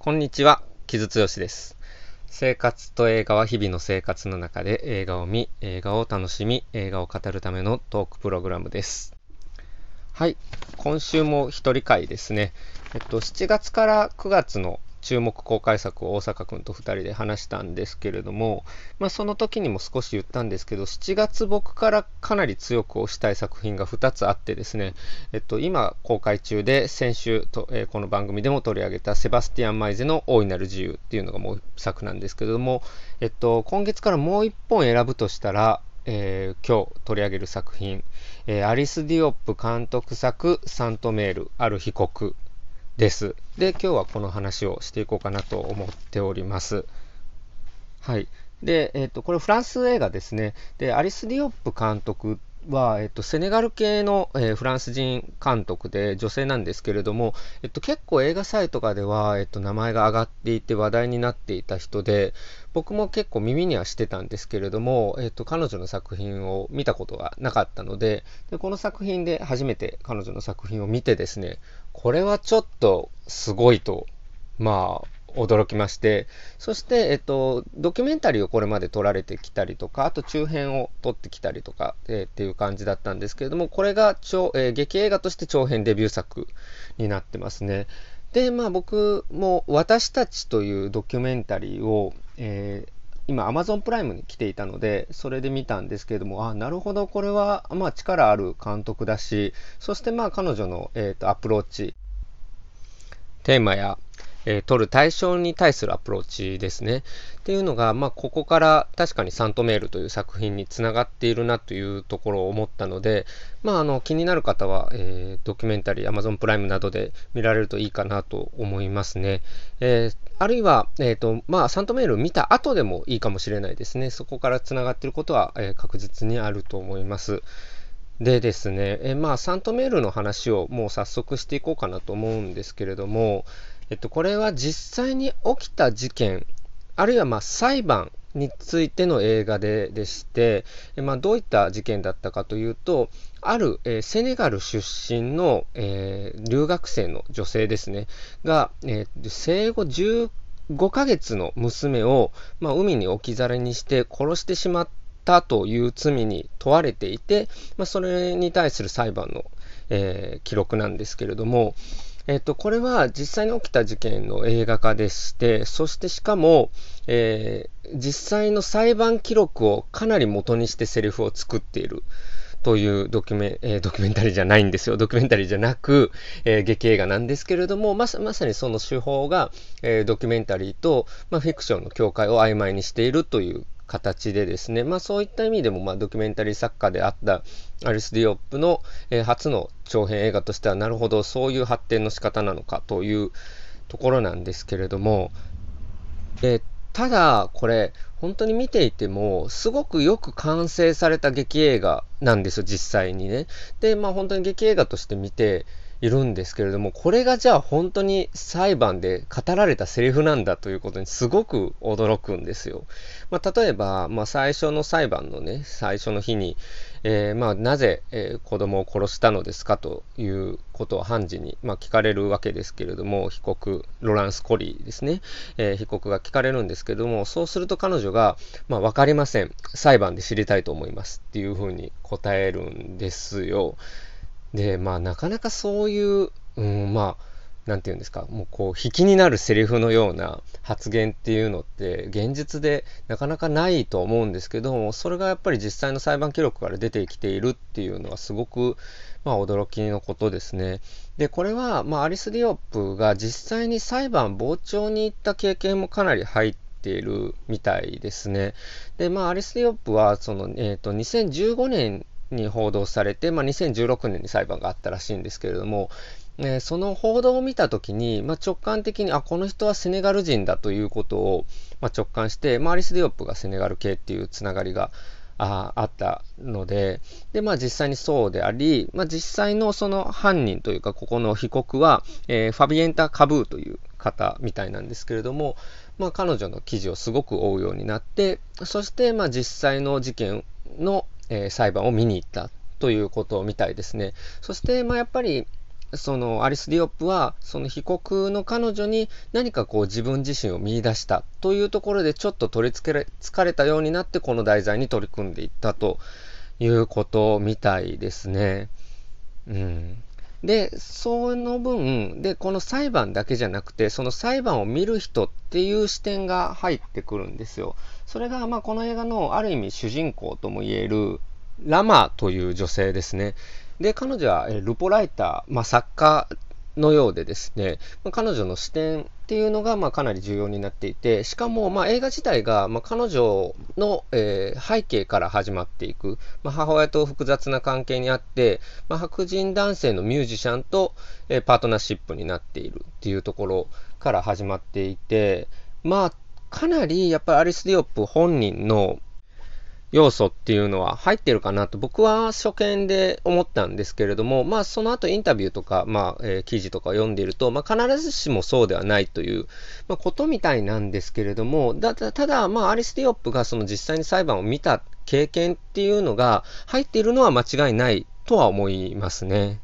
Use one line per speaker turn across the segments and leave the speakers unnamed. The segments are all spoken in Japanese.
こんにちは、木津剛です。生活と映画は日々の生活の中で映画を見、映画を楽しみ、映画を語るためのトークプログラムです。はい、今週も一人会ですね。えっと、7月から9月の注目公開作を大阪君と2人で話したんですけれども、まあ、その時にも少し言ったんですけど、7月僕からかなり強く推したい作品が2つあってですね、えっと、今公開中で先週と、えー、この番組でも取り上げたセバスティアン・マイゼの大いなる自由っていうのがもう作なんですけれども、えっと、今月からもう1本選ぶとしたら、えー、今日取り上げる作品、えー、アリス・ディオップ監督作サントメール、ある被告です。で、今日はこの話をしていこうかなと思っております。はい。で、えっ、ー、と、これフランス映画ですね。で、アリス・ディオップ監督は、えっと、セネガル系の、えー、フランス人監督で女性なんですけれども、えっと、結構映画祭とかでは、えっと、名前が挙がっていて話題になっていた人で、僕も結構耳にはしてたんですけれども、えっと、彼女の作品を見たことがなかったのでで、この作品で初めて彼女の作品を見てですね、これはちょっとすごいと、まあ、驚きまして、そして、えっと、ドキュメンタリーをこれまで撮られてきたりとか、あと中編を撮ってきたりとか、えー、っていう感じだったんですけれども、これが超、えー、劇映画として長編デビュー作になってますね。で、まあ僕も私たちというドキュメンタリーを、えー今 Amazon プライムに来ていたので、それで見たんですけれども、あ、なるほど、これは、まあ力ある監督だし、そしてまあ彼女の、えーとアプローチ、テーマや、えー、取る対象に対するアプローチですね。っていうのが、まあ、ここから確かにサントメールという作品につながっているなというところを思ったので、まあ、あの気になる方は、えー、ドキュメンタリー、Amazon プライムなどで見られるといいかなと思いますね。えー、あるいは、えーとまあ、サントメール見た後でもいいかもしれないですね。そこからつながっていることは、え確実にあると思います。でですね、えまあ、サントメールの話をもう早速していこうかなと思うんですけれども、えっと、これは実際に起きた事件、あるいはま裁判についての映画ででして、まあ、どういった事件だったかというと、ある、えー、セネガル出身の、えー、留学生の女性ですね、が、えー、生後15ヶ月の娘を、まあ、海に置き去りにして殺してしまったという罪に問われていて、まあ、それに対する裁判の、えー、記録なんですけれども、えっと、これは実際に起きた事件の映画化でして、そしてしかも、えー、実際の裁判記録をかなり元にしてセリフを作っている。というドキュメ,、えー、ドキュメンタリーじゃないんですよ。ドキュメンタリーじゃなく、えー、劇映画なんですけれども、まさまさにその手法が、え、ドキュメンタリーと、まあ、フィクションの境界を曖昧にしているという形でですね、まあそういった意味でも、まあドキュメンタリー作家であったアリス・ディオップの、えー、初の長編映画としては、なるほど、そういう発展の仕方なのかというところなんですけれども、えー、ただ、これ、本当に見ていても、すごくよく完成された劇映画なんですよ、実際にね。で、まあ本当に劇映画として見て、いるんですけれども、これがじゃあ本当に裁判で語られたセリフなんだということにすごく驚くんですよ。まあ、例えば、まあ、最初の裁判のね、最初の日に、えー、まあ、なぜ、えー、子供を殺したのですかということを判事に、ま、聞かれるわけですけれども、被告、ロランス・コリーですね、えー、被告が聞かれるんですけれども、そうすると彼女が、まあ、わかりません。裁判で知りたいと思いますっていうふうに答えるんですよ。で、まあ、なかなかそういう、うん、まあ、なんていうんですか、もうこう、引きになるセリフのような発言っていうのって、現実でなかなかないと思うんですけども、それがやっぱり実際の裁判記録から出てきているっていうのはすごく、まあ、驚きのことですね。で、これは、まあ、アリス・ディオップが実際に裁判傍聴に行った経験もかなり入っているみたいですね。で、まあ、アリス・ディオップは、その、えっ、ー、と、2015年に報道されて、まあ、2016年に裁判があったらしいんですけれども、えー、その報道を見たときに、まあ、直感的に、あ、この人はセネガル人だということを、まあ、直感して、まあ、アリス・ディオップがセネガル系っていうつながりがああったので、で、まあ実際にそうであり、まあ実際のその犯人というか、ここの被告は、えー、ファビエンタ・カブーという方みたいなんですけれども、まあ彼女の記事をすごく追うようになって、そしてまあ実際の事件の、え、裁判を見に行ったということみたいですね。そして、まあ、やっぱり、そのアリス・ディオップは、その被告の彼女に何かこう自分自身を見出したというところでちょっと取り付け疲れたようになってこの題材に取り組んでいったということみたいですね。うん。で、その分、で、この裁判だけじゃなくて、その裁判を見る人っていう視点が入ってくるんですよ。それが、まあ、この映画のある意味主人公とも言えるラマという女性ですね。で、彼女はルポライター、まあ、作家のようでですね、ま、彼女の視点っていうのがまあかなり重要になっていて、しかもま映画自体がま彼女の、えー、背景から始まっていく、ま、母親と複雑な関係にあって、ま、白人男性のミュージシャンと、えー、パートナーシップになっているっていうところから始まっていて、まあかなりやっぱりアリス・ディオップ本人の要素っていうのは入ってるかなと僕は初見で思ったんですけれども、まあその後インタビューとか、まあ、えー、記事とか読んでいると、まあ必ずしもそうではないという、まあ、ことみたいなんですけれども、だただ、まあアリス・ディオップがその実際に裁判を見た経験っていうのが入っているのは間違いないとは思いますね。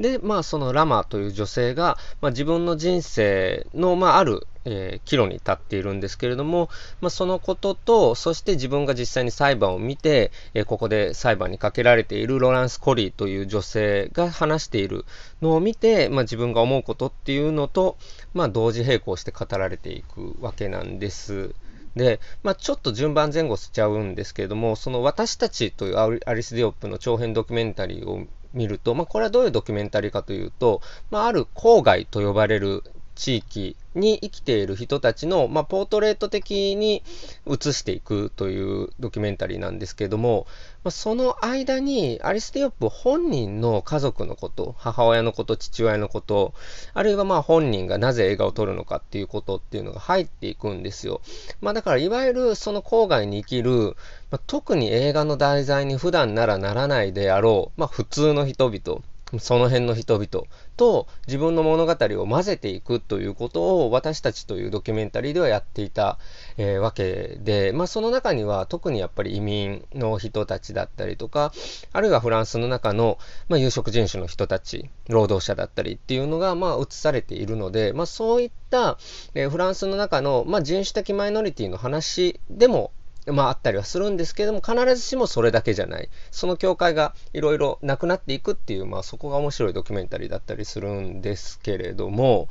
で、まあ、そのラマという女性が、まあ、自分の人生の、まあ、ある、えー、岐路に立っているんですけれども、まあ、そのことと、そして自分が実際に裁判を見て、えー、ここで裁判にかけられているロランス・コリーという女性が話しているのを見て、まあ、自分が思うことっていうのと、まあ、同時並行して語られていくわけなんです。で、まあ、ちょっと順番前後しちゃうんですけれども、その私たちというアリス・ディオップの長編ドキュメンタリーを見ると、まあ、これはどういうドキュメンタリーかというと、まあ、ある郊外と呼ばれる地域に生きている人たちの、まあ、ポートレート的に映していくというドキュメンタリーなんですけども、まあ、その間にアリスティオップ本人の家族のこと、母親のこと、父親のこと、あるいはまあ本人がなぜ映画を撮るのかっていうことっていうのが入っていくんですよ。まあだからいわゆるその郊外に生きる、まあ、特に映画の題材に普段ならならないであろう、まあ普通の人々、その辺の人々と自分の物語を混ぜていくということを私たちというドキュメンタリーではやっていた、えー、わけで、まあ、その中には特にやっぱり移民の人たちだったりとか、あるいはフランスの中の、まあ、有色人種の人たち、労働者だったりっていうのが、まあ、映されているので、まあ、そういった、え、フランスの中の、まあ、人種的マイノリティの話でもまああったりはするんですけれども、必ずしもそれだけじゃない。その境界がいろいろなくなっていくっていう、まあそこが面白いドキュメンタリーだったりするんですけれども、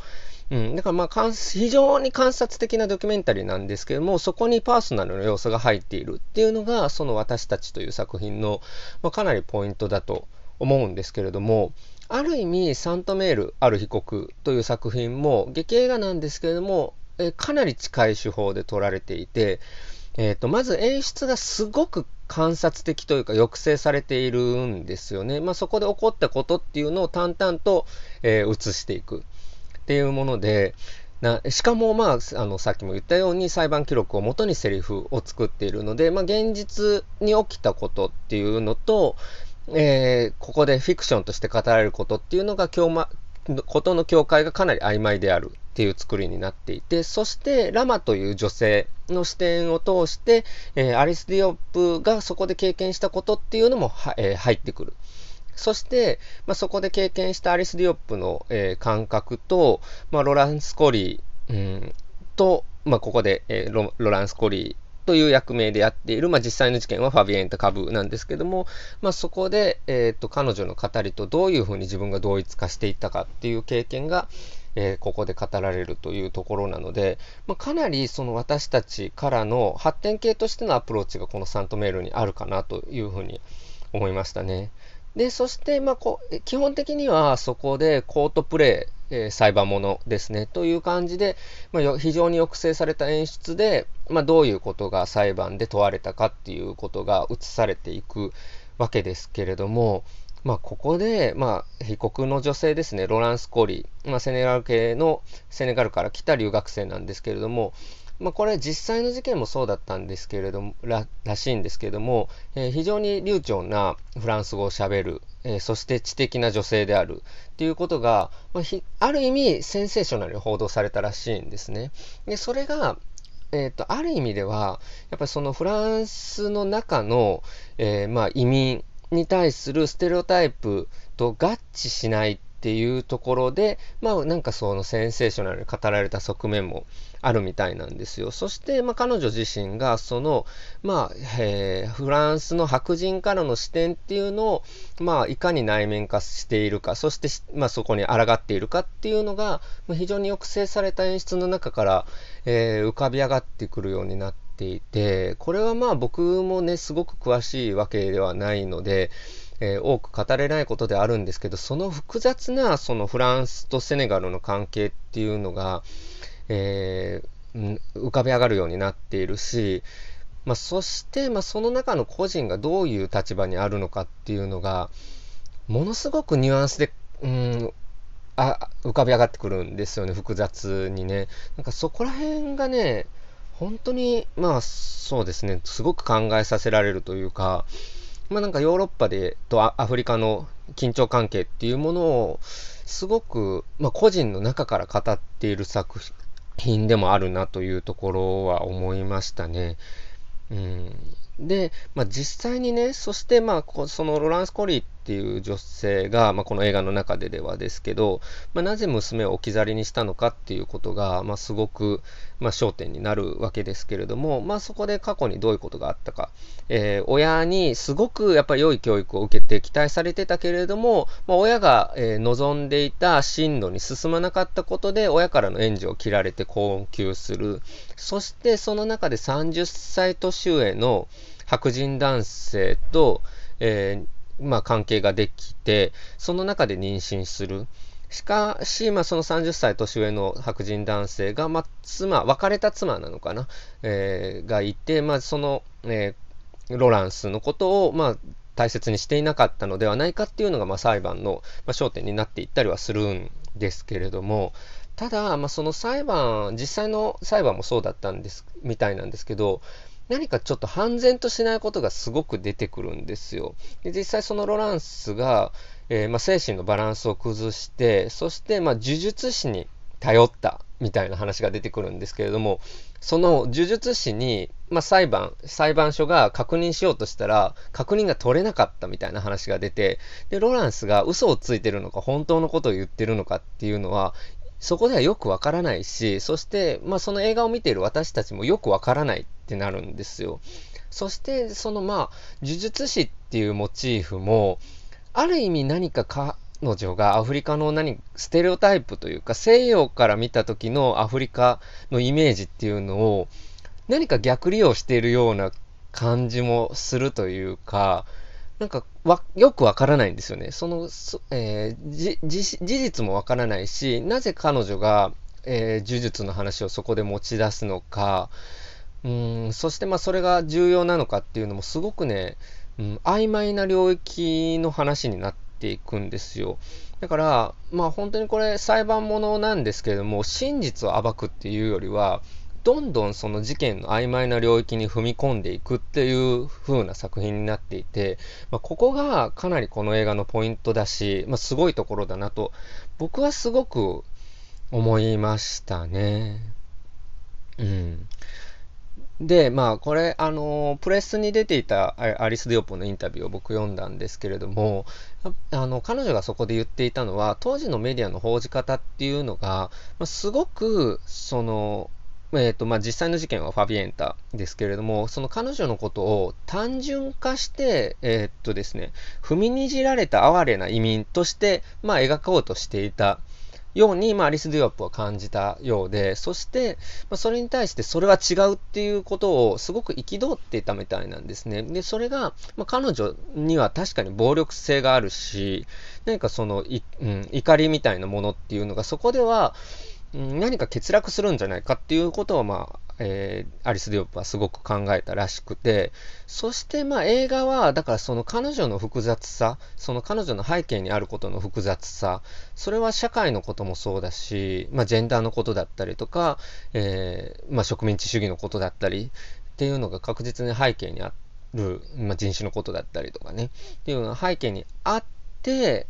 うん、だからまあ非常に観察的なドキュメンタリーなんですけども、そこにパーソナルの要素が入っているっていうのが、その私たちという作品の、まあ、かなりポイントだと思うんですけれども、ある意味、サントメール、ある被告という作品も、劇映画なんですけれども、えかなり近い手法で撮られていて、えっ、ー、と、まず演出がすごく観察的というか抑制されているんですよね。まあ、そこで起こったことっていうのを淡々と、えー、映していくっていうもので、なしかも、まあ、あの、さっきも言ったように裁判記録をもとにセリフを作っているので、まあ、現実に起きたことっていうのと、えー、ここでフィクションとして語られることっていうのが、今日ま、ことの境界がかなり曖昧であるっていう作りになっていて、そしてラマという女性の視点を通して、えー、アリス・ディオップがそこで経験したことっていうのもえー、入ってくる。そして、まあ、そこで経験したアリス・ディオップの、えー、感覚と、まあ、ロランス・コリー、うん、と、まあ、ここで、えーロ、ランス・コリーという役名でやっている、まあ、実際の事件はファビエンタ株なんですけども、まあ、そこで、えーと、彼女の語りとどういうふうに自分が同一化していったかっていう経験が、えー、ここで語られるというところなので、まあ、かなりその私たちからの発展系としてのアプローチがこのサントメールにあるかなというふうに思いましたね。で、そして、まあ、こ基本的にはそこでコートプレイ、えー、裁判物ですね、という感じで、まあ、非常に抑制された演出で、まあ、どういうことが裁判で問われたかっていうことが映されていくわけですけれども、まあ、ここで、まあ、被告の女性ですね、ロランス・コリー、まあ、セネガル系の、セネガルから来た留学生なんですけれども、まあ、これ実際の事件もそうだったんですけれども、ららしいんですけれども、えー、非常に流暢なフランス語をしゃべる、えー、そして知的な女性である。っていうことが、まあ、ある意味センセーショナルに報道されたらしいんですね。で、それが、え、ー、と、ある意味では、やっぱりそのフランスの中の、えまあ移民に対するステレオタイプと合致しないっていうところで、まあなんかそのセンセーショナルに語られた側面もあるみたいなんですよ。そして、まあ彼女自身がその、まあ、えー、フランスの白人からの視点っていうのを、まあいかに内面化しているか、そして、まあそこに抗っているかっていうのが、まあ、非常に抑制された演出の中から、えー、浮かび上がってくるようになってていて、これはまあ僕もね、すごく詳しいわけではないので、えー、多く語れないことであるんですけど、その複雑なそのフランスとセネガルの関係っていうのが、えー、浮かび上がるようになっているし、まあ、そして、まあ、その中の個人がどういう立場にあるのかっていうのが、ものすごくニュアンスで、うん、あ浮かび上がってくるんですよね、複雑にね。なんかそこら辺がね、本当に、まあそうですね、すごく考えさせられるというか、まあなんかヨーロッパでとアフリカの緊張関係っていうものを、すごく、まあ個人の中から語っている作品でもあるなというところは思いましたね。うん、で、まあ、実際にね、そしてまあそのロランス・コリーってていう女性が、まあ、この映画の中でではですけど、まあ、なぜ娘を置き去りにしたのかっていうことが、まあ、すごく、ま、焦点になるわけですけれども、まあ、そこで過去にどういうことがあったか、えー、親にすごくやっぱり良い教育を受けて期待されてたけれども、ま、親が、え、望んでいた進路に進まなかったことで親からの援助を切られて困窮する。そしてその中で30歳年上の白人男性と、えーまあ、関係ができて、その中で妊娠する。しかし、まあ、その30歳年上の白人男性が、まあ、妻、別れた妻なのかな、えー、がいて、まあ、その、えー、ロランスのことを、まあ、大切にしていなかったのではないかっていうのが、まあ、裁判の、まあ、焦点になっていったりはするんですけれども、ただ、まあ、その裁判、実際の裁判もそうだったんです、みたいなんですけど、何かちょっと半然としないことがすごく出てくるんですよ。で実際そのロランスが、えー、まあ、精神のバランスを崩して、そしてまあ呪術師に頼ったみたいな話が出てくるんですけれども、その呪術師に、まあ、裁判、裁判所が確認しようとしたら、確認が取れなかったみたいな話が出て、で、ロランスが嘘をついてるのか、本当のことを言ってるのかっていうのは、そこではよくわからないし、そして、まあ、その映画を見ている私たちもよくわからないってなるんですよ。そして、そのまあ、呪術師っていうモチーフも、ある意味何か彼女がアフリカの何、ステレオタイプというか、西洋から見た時のアフリカのイメージっていうのを、何か逆利用しているような感じもするというか、なんかわ、よくわからないんですよね。その、そえー、事実もわからないし、なぜ彼女が、えー、呪術の話をそこで持ち出すのか、うんそしてまあそれが重要なのかっていうのもすごくね、うん、曖昧な領域の話になっていくんですよ。だから、まあ本当にこれ裁判ものなんですけれども、真実を暴くっていうよりは、どんどんその事件の曖昧な領域に踏み込んでいくっていう風な作品になっていて、まあ、ここがかなりこの映画のポイントだし、まあ、すごいところだなと、僕はすごく思いましたね。うん。で、まあ、これ、あの、プレスに出ていたアリス・ディオポのインタビューを僕読んだんですけれども、あの、彼女がそこで言っていたのは、当時のメディアの報じ方っていうのが、まあ、すごく、その、えっ、ー、と、まあ、実際の事件はファビエンタですけれども、その彼女のことを単純化して、えっ、とですね、踏みにじられた哀れな移民として、まあ、描こうとしていたように、まあ、アリス・デュアップは感じたようで、そして、まあ、それに対してそれは違うっていうことをすごく憤っていたみたいなんですね。で、それが、まあ、彼女には確かに暴力性があるし、何かその、うん、怒りみたいなものっていうのがそこでは、何か欠落するんじゃないかっていうことを、まあ、えー、アリス・ディオップはすごく考えたらしくて、そしてまあ映画は、だからその彼女の複雑さ、その彼女の背景にあることの複雑さ、それは社会のこともそうだし、まあジェンダーのことだったりとか、えー、まあ植民地主義のことだったりっていうのが確実に背景にある、まあ人種のことだったりとかね、っていうのが背景にあって、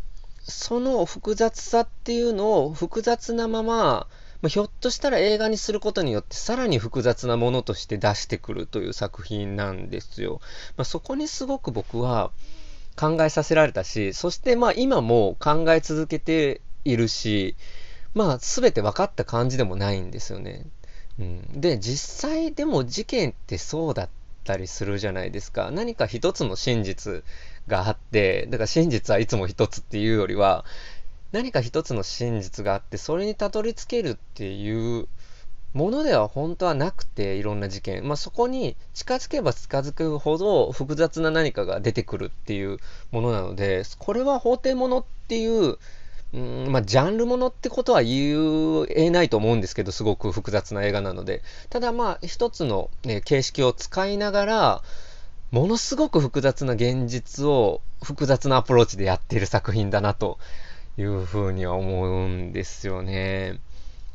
その複雑さっていうのを複雑なまま、ま、ひょっとしたら映画にすることによってさらに複雑なものとして出してくるという作品なんですよ。まあ、そこにすごく僕は考えさせられたし、そしてまあ今も考え続けているし、まあ全て分かった感じでもないんですよね。うん、で、実際でも事件ってそうだったりするじゃないですか。何か一つの真実があって、だから真実はいつも一つっていうよりは、何か一つの真実があって、それにたどり着けるっていうものでは本当はなくて、いろんな事件。まあ、そこに近づけば近づくほど複雑な何かが出てくるっていうものなので、これは法廷ものっていう、うんまあ、ジャンルものってことは言えないと思うんですけど、すごく複雑な映画なので。ただまあ、一つの、ね、形式を使いながら、ものすごく複雑な現実を複雑なアプローチでやっている作品だなというふうには思うんですよね。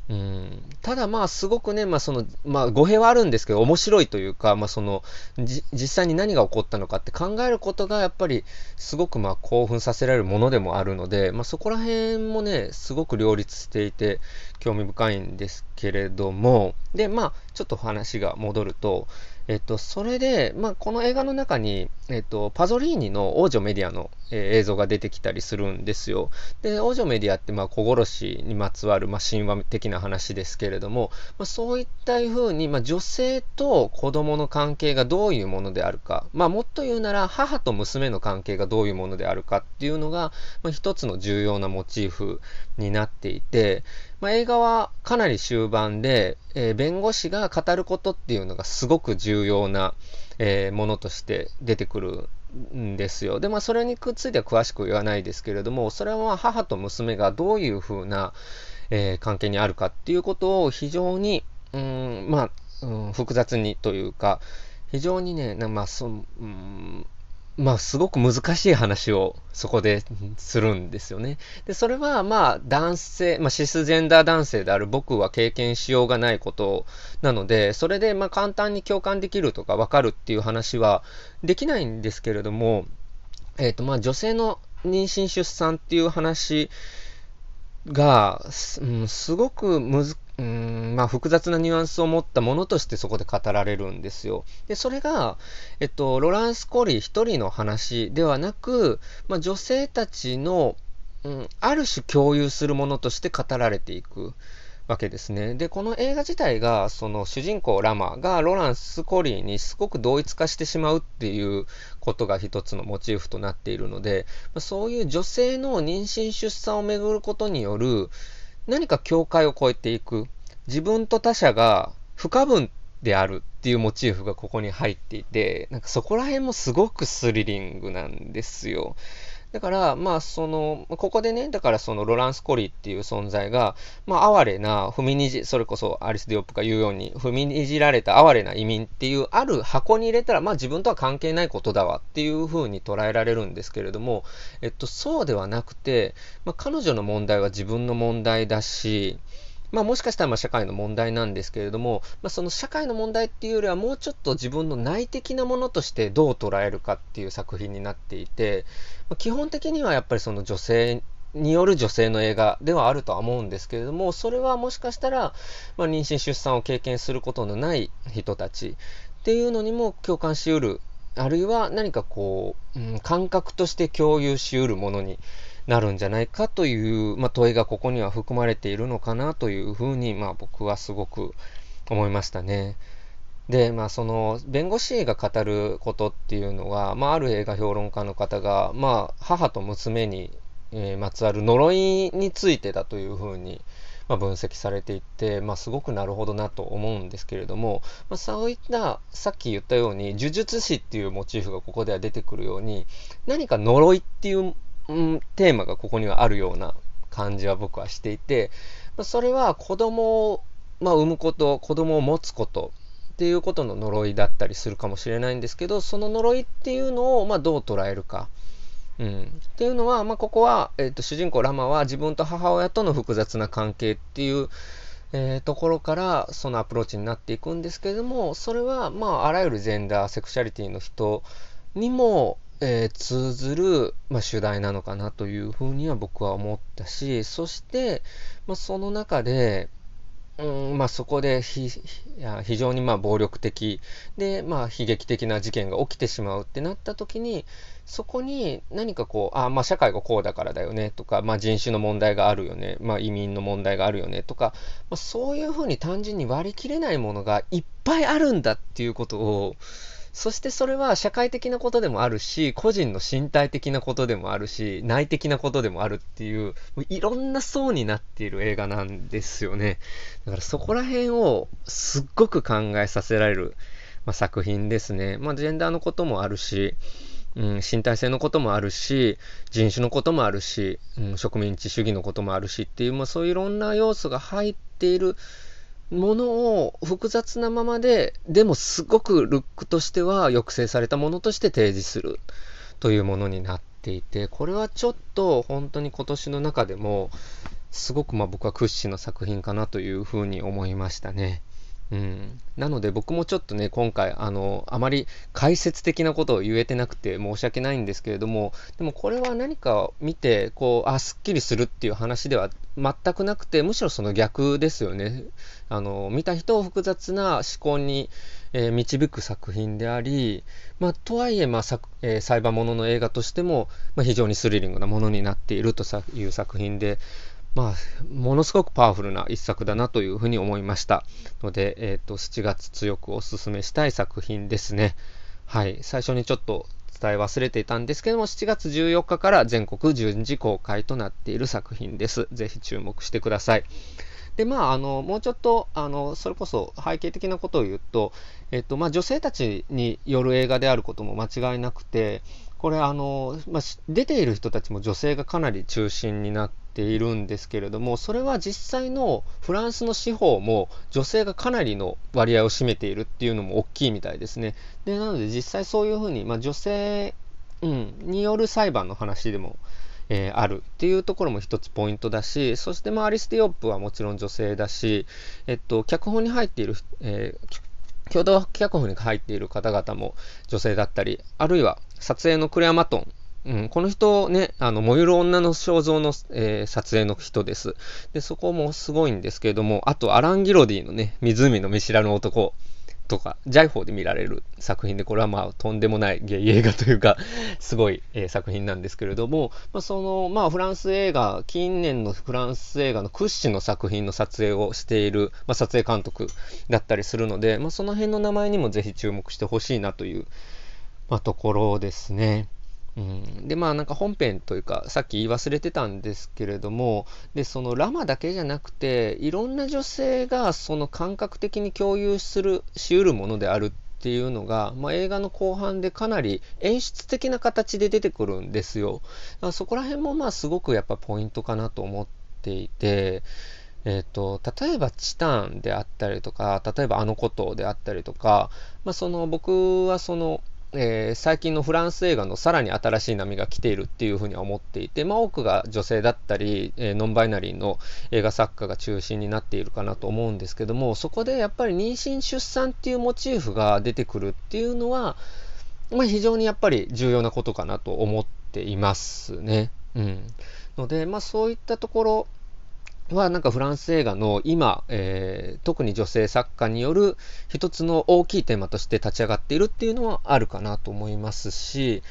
うん、ただまあすごくね、まあその、まあ語弊はあるんですけど面白いというか、まあその、実際に何が起こったのかって考えることがやっぱりすごくまあ興奮させられるものでもあるので、まあそこら辺もね、すごく両立していて興味深いんですけれども、で、まあちょっと話が戻ると、えっと、それで、まあ、この映画の中に、えっと、パゾリーニの王女メディアの、えー、映像が出てきたりするんですよ。で、王女メディアって、まあ、小殺しにまつわる、まあ、神話的な話ですけれども、まあ、そういったふうに、まあ、女性と子供の関係がどういうものであるか、まあ、もっと言うなら、母と娘の関係がどういうものであるかっていうのが、まあ、一つの重要なモチーフになっていて、まあ、映画はかなり終盤で、えー、弁護士が語ることっていうのがすごく重要な、えー、ものとして出てくるんですよ。で、まあ、それにくっついては詳しく言わないですけれども、それは母と娘がどういうふうな、えー、関係にあるかっていうことを非常に、うん、まあ、うん、複雑にというか、非常にね、まあ、そ、うん、まあ、すごく難しい話をそこでするんですよね。で、それはまあ、男性、まあ、シスジェンダー男性である僕は経験しようがないことなので、それでまあ、簡単に共感できるとかわかるっていう話はできないんですけれども、えっ、ー、と、まあ、女性の妊娠出産っていう話が、うん、すごくむず、うん、まあ、複雑なニュアンスを持ったものとしてそこで語られるんですよ。で、それが、えっと、ロランス・コリー一人の話ではなく、まあ、女性たちの、うん、ある種共有するものとして語られていく。わけですね。で、この映画自体が、その主人公ラマがロランス・コリーにすごく同一化してしまうっていうことが一つのモチーフとなっているので、まそういう女性の妊娠出産をめぐることによる何か境界を越えていく。自分と他者が不可分であるっていうモチーフがここに入っていて、なんかそこら辺もすごくスリリングなんですよ。だから、まあ、その、ここでね、だからそのロランス・コリーっていう存在が、まあ、哀れな、踏みにじ、それこそアリス・ディオップが言うように、踏みにじられた哀れな移民っていう、ある箱に入れたら、まあ、自分とは関係ないことだわっていうふうに捉えられるんですけれども、えっと、そうではなくて、まあ、彼女の問題は自分の問題だし、まあもしかしたらま社会の問題なんですけれども、まあ、その社会の問題っていうよりはもうちょっと自分の内的なものとしてどう捉えるかっていう作品になっていて、基本的にはやっぱりその女性による女性の映画ではあるとは思うんですけれども、それはもしかしたら、まあ、妊娠出産を経験することのない人たちっていうのにも共感しうる、あるいは何かこう、うん、感覚として共有しうるものになるんじゃないかという、まあ、問いがここには含まれているのかなというふうに、まあ、僕はすごく思いましたね。で、まあ、その、弁護士が語ることっていうのは、まあ、ある映画評論家の方が、まあ、母と娘に、えー、まつわる呪いについてだというふうに、まあ、分析されていて、まあ、すごくなるほどなと思うんですけれども、まあ、そういったさっき言ったように呪術師っていうモチーフがここでは出てくるように何か呪いっていううん、テーマがここにはあるような感じは僕はしていて、まあそれは子供を、まあ、産むこと、子供を持つことっていうことの呪いだったりするかもしれないんですけど、その呪いっていうのを、まあ、どう捉えるか。うん、っていうのは、まあ、ここは、えーと、主人公ラマは自分と母親との複雑な関係っていう、えー、ところからそのアプローチになっていくんですけれどもそれは、まあ、あらゆるジェンダーセクシャリティの人にもえー、通ずる、まあ、主題なのかなというふうには僕は思ったし、そして、まあ、その中で、うんまあ、そこで非常にまあ暴力的で、まあ、悲劇的な事件が起きてしまうってなった時にそこに何かこうあ、まあ、社会がこうだからだよねとか、まあ、人種の問題があるよね、まあ、移民の問題があるよねとか、まあ、そういうふうに単純に割り切れないものがいっぱいあるんだっていうことをそしてそれは社会的なことでもあるし、個人の身体的なことでもあるし、内的なことでもあるっていう、いろんな層になっている映画なんですよね。だからそこら辺をすっごく考えさせられる、まあ、作品ですね。まあ、ジェンダーのこともあるし、うん、身体性のこともあるし、人種のこともあるし、うん、植民地主義のこともあるしっていう、まあ、そういういろんな要素が入っているものを複雑なままで、でもすごくルックとしては抑制されたものとして提示するというものになっていて、これはちょっと本当に今年の中でも、すごくまあ僕は屈指の作品かなというふうに思いましたね。うん、なので僕もちょっとね今回あのあまり解説的なことを言えてなくて申し訳ないんですけれどもでもこれは何か見てこうあすっきりするっていう話では全くなくてむしろその逆ですよねあの見た人を複雑な思考に、えー、導く作品であり、まあ、とはいえ、まあえー、裁判ものの映画としても、まあ、非常にスリリングなものになっているという作品でまあ、ものすごくパワフルな一作だなというふうに思いました。ので、えっ、ー、と、7月強くお勧めしたい作品ですね。はい。最初にちょっと伝え忘れていたんですけども、7月14日から全国順次公開となっている作品です。ぜひ注目してください。で、まあ、あの、もうちょっと、あの、それこそ背景的なことを言うと、えっと、まあ、女性たちによる映画であることも間違いなくて、これ、あの、まあ、出ている人たちも女性がかなり中心になってているんですけれども、それは実際のフランスの司法も女性がかなりの割合を占めているっていうのも大きいみたいですね。で、なので実際そういうふうに、まあ、女性、うん、による裁判の話でも、えー、あるっていうところも一つポイントだし、そしてまあアリス・ディオップはもちろん女性だし、えっと、脚本に入っている、えー、共同脚本に入っている方々も女性だったり、あるいは撮影のクレア・マトンうん、この人ね、あの、燃ゆる女の肖像の、えー、撮影の人です。で、そこもすごいんですけれども、あと、アラン・ギロディのね、湖の見知らぬ男とか、ジャイフォーで見られる作品で、これはまあ、とんでもないゲイ映画というか、すごい、えー、作品なんですけれども、まあ、その、まあ、フランス映画、近年のフランス映画の屈指の作品の撮影をしている、まあ、撮影監督だったりするので、まあ、その辺の名前にもぜひ注目してほしいなという、まあ、ところですね。うん、でまあなんか本編というかさっき言い忘れてたんですけれどもでそのラマだけじゃなくていろんな女性がその感覚的に共有するしうるものであるっていうのが、まあ、映画の後半でかなり演出的な形で出てくるんですよ。そこら辺もまあすごくやっぱポイントかなと思っていて。えー、と例えばチタンであったりとか例えばあのことであったりとか、まあ、その僕はそのえー、最近のフランス映画のさらに新しい波が来ているっていうふうには思っていて、まあ、多くが女性だったり、えー、ノンバイナリーの映画作家が中心になっているかなと思うんですけども、そこでやっぱり妊娠出産っていうモチーフが出てくるっていうのは、まあ、非常にやっぱり重要なことかなと思っていますね。うん。ので、まあ、そういったところ、はなんかフランス映画の今、えー、特に女性作家による一つの大きいテーマとして立ち上がっているっていうのはあるかなと思いますし、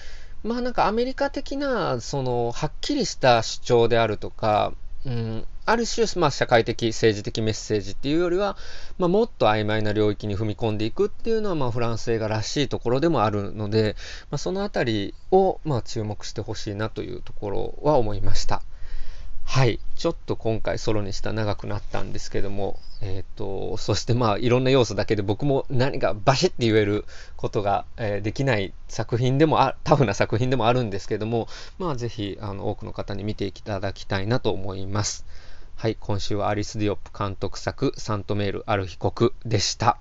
まあなんかアメリカ的な、その、はっきりした主張であるとか、うん、ある種、まあ、社会的、政治的メッセージっていうよりは、まあ、もっと曖昧な領域に踏み込んでいくっていうのは、まあ、フランス映画らしいところでもあるので、まあ、そのあたりを、まあ、注目してほしいなというところは思いました。はい。ちょっと今回ソロにした長くなったんですけども、えっ、ー、と、そしてまあいろんな要素だけで僕も何かバシッて言えることが、えー、できない作品でもあ、タフな作品でもあるんですけども、まあぜひあの多くの方に見ていただきたいなと思います。はい。今週はアリス・ディオップ監督作、サントメール・ある被告でした。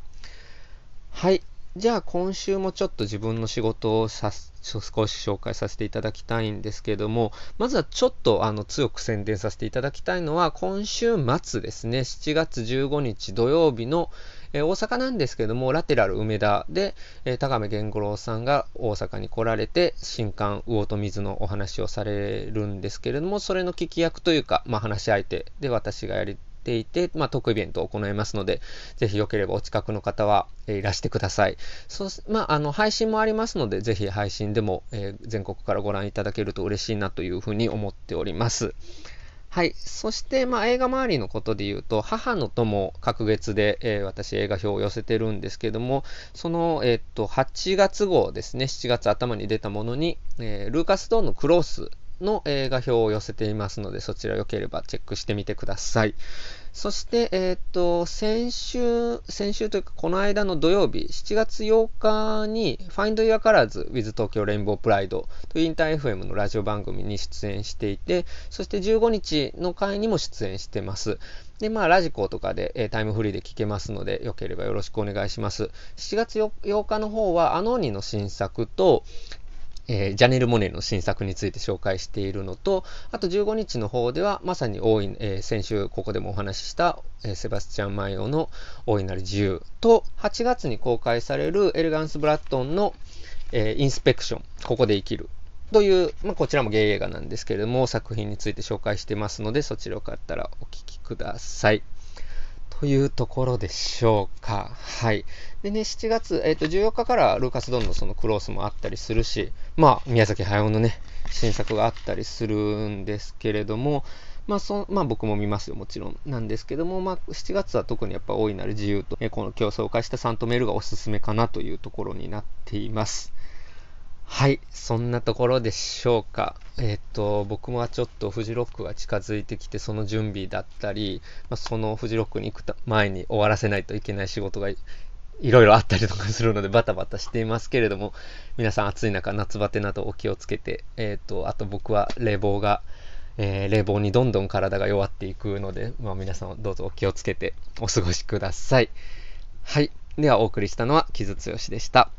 はい。じゃあ今週もちょっと自分の仕事をさ少し紹介させていただきたいんですけども、まずはちょっとあの強く宣伝させていただきたいのは、今週末ですね、7月15日土曜日の、えー、大阪なんですけども、ラテラル梅田で、えー、高目源五郎さんが大阪に来られて、新刊魚と水のお話をされるんですけれども、それの聞き役というか、まあ、話し相手で私がやりていて、まあ、トークイベントを行いますので、ぜひよければお近くの方は、えー、いらしてください。そまあ、あの、配信もありますので、ぜひ配信でも、えー、全国からご覧いただけると嬉しいなというふうに思っております。はい。そして、まあ、映画周りのことで言うと、母の友、隔月で、えー、私映画表を寄せてるんですけども、その、えー、っと、8月号ですね、7月頭に出たものに、えー、ルーカス・ドーンのクロースの映画表を寄せていますので、そちらよければチェックしてみてください。そして、えっ、と、先週、先週というか、この間の土曜日、7月8日に、Find Your Colors with 東京レインボープライドというインター FM のラジオ番組に出演していて、そして15日の回にも出演してます。で、まあ、ラジコとかで、えー、タイムフリーで聞けますので、よければよろしくお願いします。7月 8, 日の方は、アノーニの新作と、えー、ジャネル・モネの新作について紹介しているのと、あと15日の方では、まさに大い、えー、先週ここでもお話しした、えー、セバスチャン・マイオの大いなる自由と、8月に公開されるエレガンス・ブラッドンの、えインスペクション、ここで生きるという、まあ、こちらもゲイ映画なんですけれども、作品について紹介してますので、そちらよかったらお聴きください。というところでしょうか。はい。でね、7月、えっ、ー、と、14日からルーカス・ドンのそのクロースもあったりするし、まあ、宮崎駿のね、新作があったりするんですけれども、まあ、そまあ、僕も見ますよ、もちろん。なんですけども、まあ、7月は特にやっぱ大いなる自由と、えこの競争を介したサントメールがおすすめかなというところになっています。はい、そんなところでしょうか。えっ、と、僕もちょっとフジロックが近づいてきて、その準備だったり、まあ、そのフジロックに行く前に終わらせないといけない仕事がいろいろあったりとかするのでバタバタしていますけれども、皆さん暑い中、夏バテなどお気をつけて、えっ、と、あと僕は冷房が、えー、冷房にどんどん体が弱っていくので、まあ、皆さんどうぞお気をつけてお過ごしください。はい。ではお送りしたのは、木津剛でした。